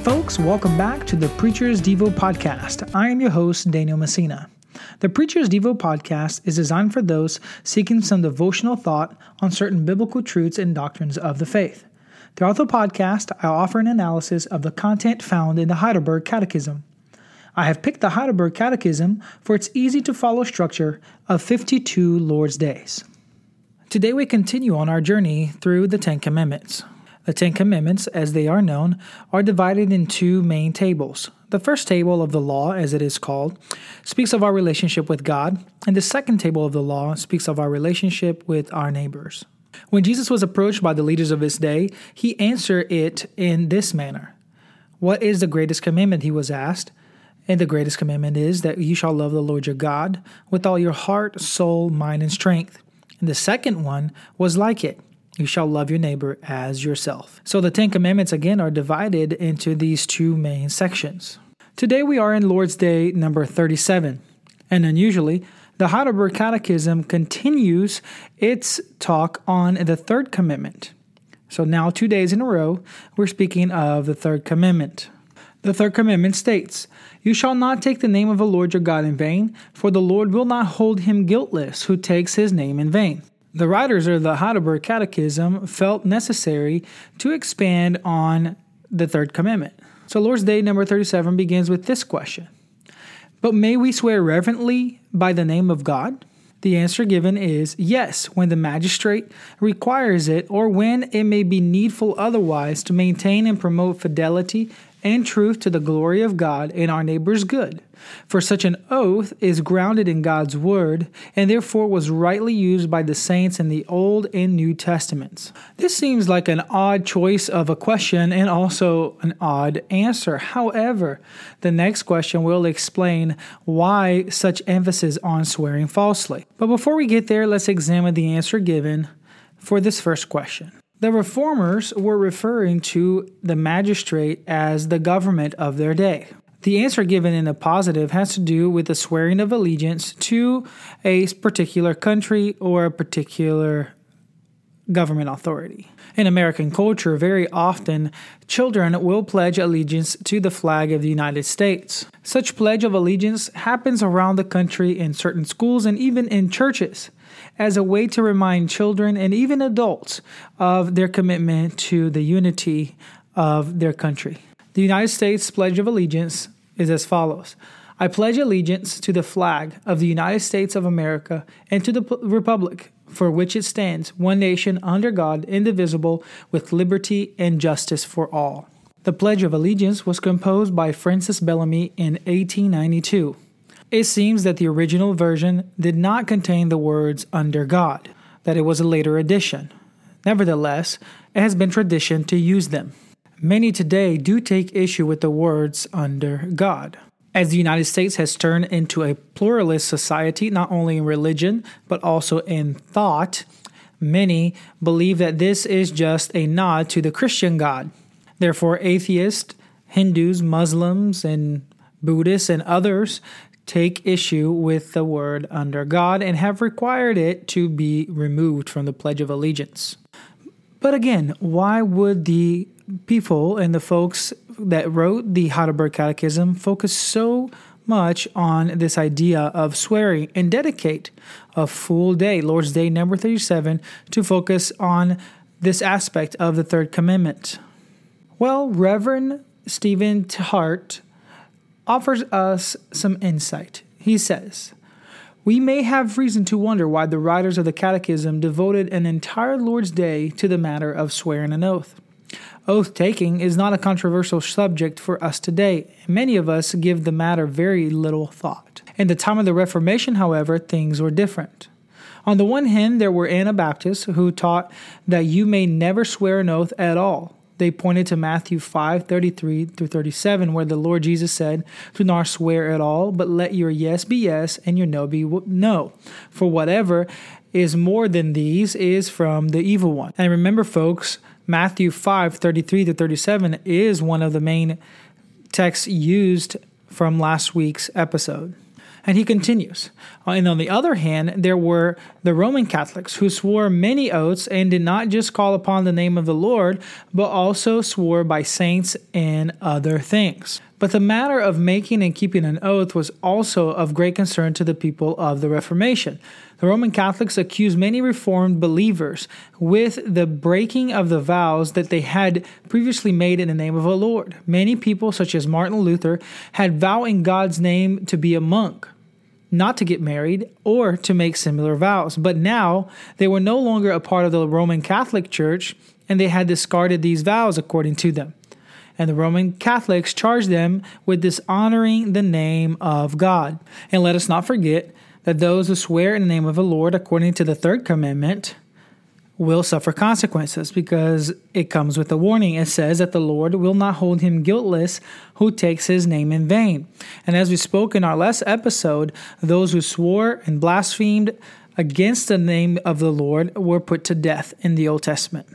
folks. Welcome back to the Preacher's Devo podcast. I am your host, Daniel Messina. The Preacher's Devo podcast is designed for those seeking some devotional thought on certain biblical truths and doctrines of the faith. Throughout the podcast, I offer an analysis of the content found in the Heidelberg Catechism. I have picked the Heidelberg Catechism for its easy to follow structure of 52 Lord's Days. Today we continue on our journey through the Ten Commandments. The Ten Commandments, as they are known, are divided in two main tables. The first table of the law, as it is called, speaks of our relationship with God, and the second table of the law speaks of our relationship with our neighbors. When Jesus was approached by the leaders of his day, he answered it in this manner What is the greatest commandment? He was asked. And the greatest commandment is that you shall love the Lord your God with all your heart, soul, mind, and strength. And the second one was like it you shall love your neighbor as yourself. So the Ten Commandments again are divided into these two main sections. Today we are in Lord's Day number 37, and unusually, the Heidelberg Catechism continues its talk on the third commandment. So now, two days in a row, we're speaking of the third commandment. The third commandment states, You shall not take the name of the Lord your God in vain, for the Lord will not hold him guiltless who takes his name in vain. The writers of the Heidelberg Catechism felt necessary to expand on the third commandment. So, Lord's Day number 37 begins with this question But may we swear reverently by the name of God? The answer given is yes, when the magistrate requires it, or when it may be needful otherwise to maintain and promote fidelity and truth to the glory of God and our neighbor's good. For such an oath is grounded in God's word, and therefore was rightly used by the saints in the Old and New Testaments. This seems like an odd choice of a question and also an odd answer. However, the next question will explain why such emphasis on swearing falsely. But before we get there, let's examine the answer given for this first question. The reformers were referring to the magistrate as the government of their day. The answer given in the positive has to do with the swearing of allegiance to a particular country or a particular government authority. In American culture, very often children will pledge allegiance to the flag of the United States. Such pledge of allegiance happens around the country in certain schools and even in churches as a way to remind children and even adults of their commitment to the unity of their country. The United States Pledge of Allegiance is as follows I pledge allegiance to the flag of the United States of America and to the Republic for which it stands, one nation under God, indivisible, with liberty and justice for all. The Pledge of Allegiance was composed by Francis Bellamy in 1892. It seems that the original version did not contain the words under God, that it was a later addition. Nevertheless, it has been tradition to use them. Many today do take issue with the words under God. As the United States has turned into a pluralist society, not only in religion, but also in thought, many believe that this is just a nod to the Christian God. Therefore, atheists, Hindus, Muslims, and Buddhists, and others take issue with the word under God and have required it to be removed from the Pledge of Allegiance. But again, why would the people and the folks that wrote the Heidelberg Catechism focus so much on this idea of swearing and dedicate a full day, Lord's Day number 37, to focus on this aspect of the third commandment? Well, Reverend Stephen Hart offers us some insight. He says, we may have reason to wonder why the writers of the Catechism devoted an entire Lord's Day to the matter of swearing an oath. Oath taking is not a controversial subject for us today. Many of us give the matter very little thought. In the time of the Reformation, however, things were different. On the one hand, there were Anabaptists who taught that you may never swear an oath at all they pointed to Matthew 5 33 through 37, where the Lord Jesus said, Do not swear at all, but let your yes be yes and your no be no. For whatever is more than these is from the evil one. And remember, folks, Matthew 5 33 to 37 is one of the main texts used from last week's episode. And he continues. Uh, and on the other hand, there were the Roman Catholics who swore many oaths and did not just call upon the name of the Lord, but also swore by saints and other things. But the matter of making and keeping an oath was also of great concern to the people of the Reformation. The Roman Catholics accused many Reformed believers with the breaking of the vows that they had previously made in the name of the Lord. Many people, such as Martin Luther, had vowed in God's name to be a monk not to get married or to make similar vows. But now they were no longer a part of the Roman Catholic Church and they had discarded these vows according to them and the Roman Catholics charged them with dishonoring the name of God. And let us not forget that those who swear in the name of the Lord, according to the third commandment, will suffer consequences because it comes with a warning. It says that the Lord will not hold him guiltless who takes his name in vain. And as we spoke in our last episode, those who swore and blasphemed against the name of the Lord were put to death in the Old Testament.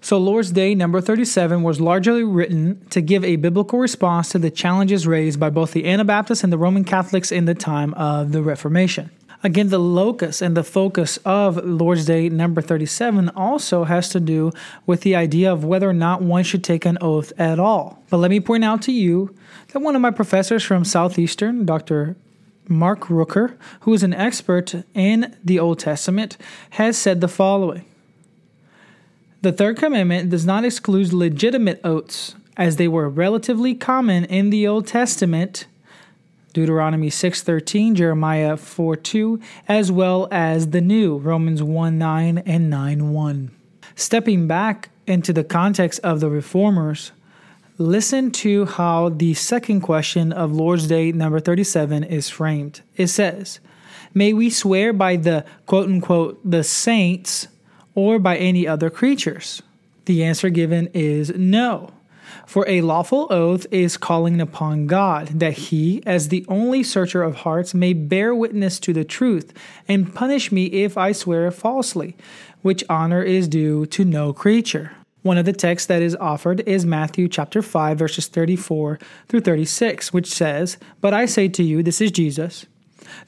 So, Lord's Day number 37 was largely written to give a biblical response to the challenges raised by both the Anabaptists and the Roman Catholics in the time of the Reformation. Again, the locus and the focus of Lord's Day number 37 also has to do with the idea of whether or not one should take an oath at all. But let me point out to you that one of my professors from Southeastern, Dr. Mark Rooker, who is an expert in the Old Testament, has said the following. The third commandment does not exclude legitimate oaths, as they were relatively common in the Old Testament, Deuteronomy 6:13, Jeremiah 4:2, as well as the New, Romans 1:9 and 9:1. Stepping back into the context of the reformers, listen to how the second question of Lord's Day number 37 is framed. It says, "May we swear by the quote unquote the saints or by any other creatures? The answer given is no. For a lawful oath is calling upon God, that he, as the only searcher of hearts, may bear witness to the truth, and punish me if I swear falsely, which honor is due to no creature. One of the texts that is offered is Matthew chapter 5, verses 34 through 36, which says, But I say to you, this is Jesus,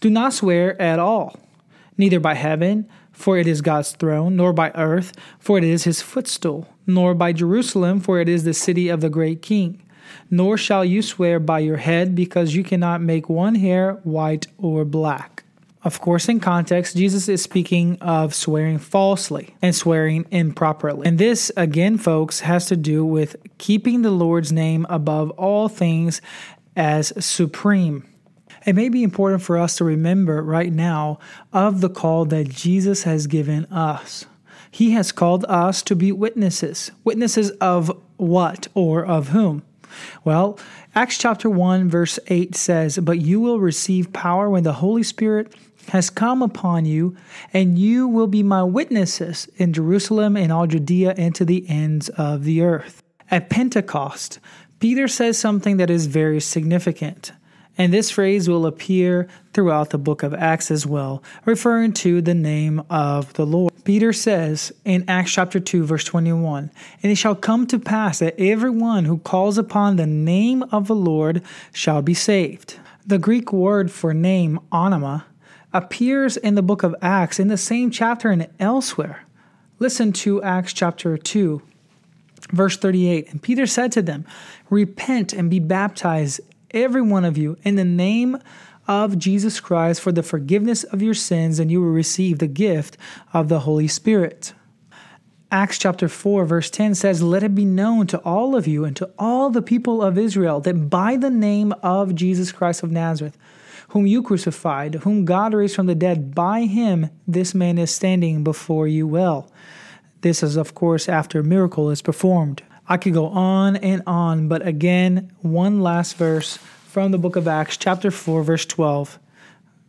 do not swear at all, neither by heaven, for it is God's throne, nor by earth, for it is his footstool, nor by Jerusalem, for it is the city of the great king. Nor shall you swear by your head, because you cannot make one hair white or black. Of course, in context, Jesus is speaking of swearing falsely and swearing improperly. And this, again, folks, has to do with keeping the Lord's name above all things as supreme. It may be important for us to remember right now of the call that Jesus has given us. He has called us to be witnesses. Witnesses of what or of whom? Well, Acts chapter 1, verse 8 says, But you will receive power when the Holy Spirit has come upon you, and you will be my witnesses in Jerusalem and all Judea and to the ends of the earth. At Pentecost, Peter says something that is very significant. And this phrase will appear throughout the book of Acts as well, referring to the name of the Lord. Peter says in Acts chapter 2, verse 21 And it shall come to pass that everyone who calls upon the name of the Lord shall be saved. The Greek word for name, onoma, appears in the book of Acts in the same chapter and elsewhere. Listen to Acts chapter 2, verse 38. And Peter said to them, Repent and be baptized every one of you, in the name of Jesus Christ for the forgiveness of your sins, and you will receive the gift of the Holy Spirit. Acts chapter 4, verse 10 says, Let it be known to all of you and to all the people of Israel that by the name of Jesus Christ of Nazareth, whom you crucified, whom God raised from the dead, by him this man is standing before you well. This is, of course, after a miracle is performed. I could go on and on, but again, one last verse from the book of Acts, chapter 4, verse 12,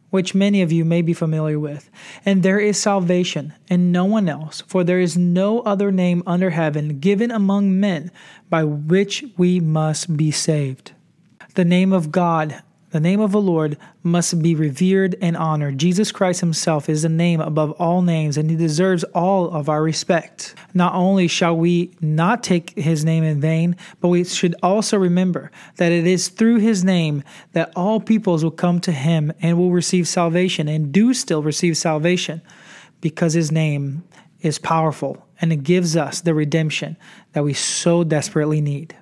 which many of you may be familiar with. And there is salvation in no one else, for there is no other name under heaven given among men by which we must be saved. The name of God The name of the Lord must be revered and honored. Jesus Christ Himself is the name above all names, and He deserves all of our respect. Not only shall we not take His name in vain, but we should also remember that it is through His name that all peoples will come to Him and will receive salvation, and do still receive salvation, because His name is powerful and it gives us the redemption that we so desperately need.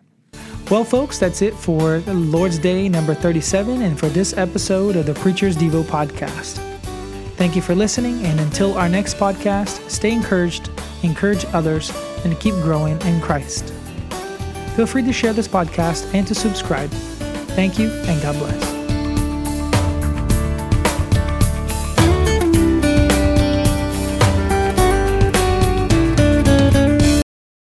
Well, folks, that's it for Lord's Day number 37 and for this episode of the Preacher's Devo podcast. Thank you for listening, and until our next podcast, stay encouraged, encourage others, and keep growing in Christ. Feel free to share this podcast and to subscribe. Thank you, and God bless.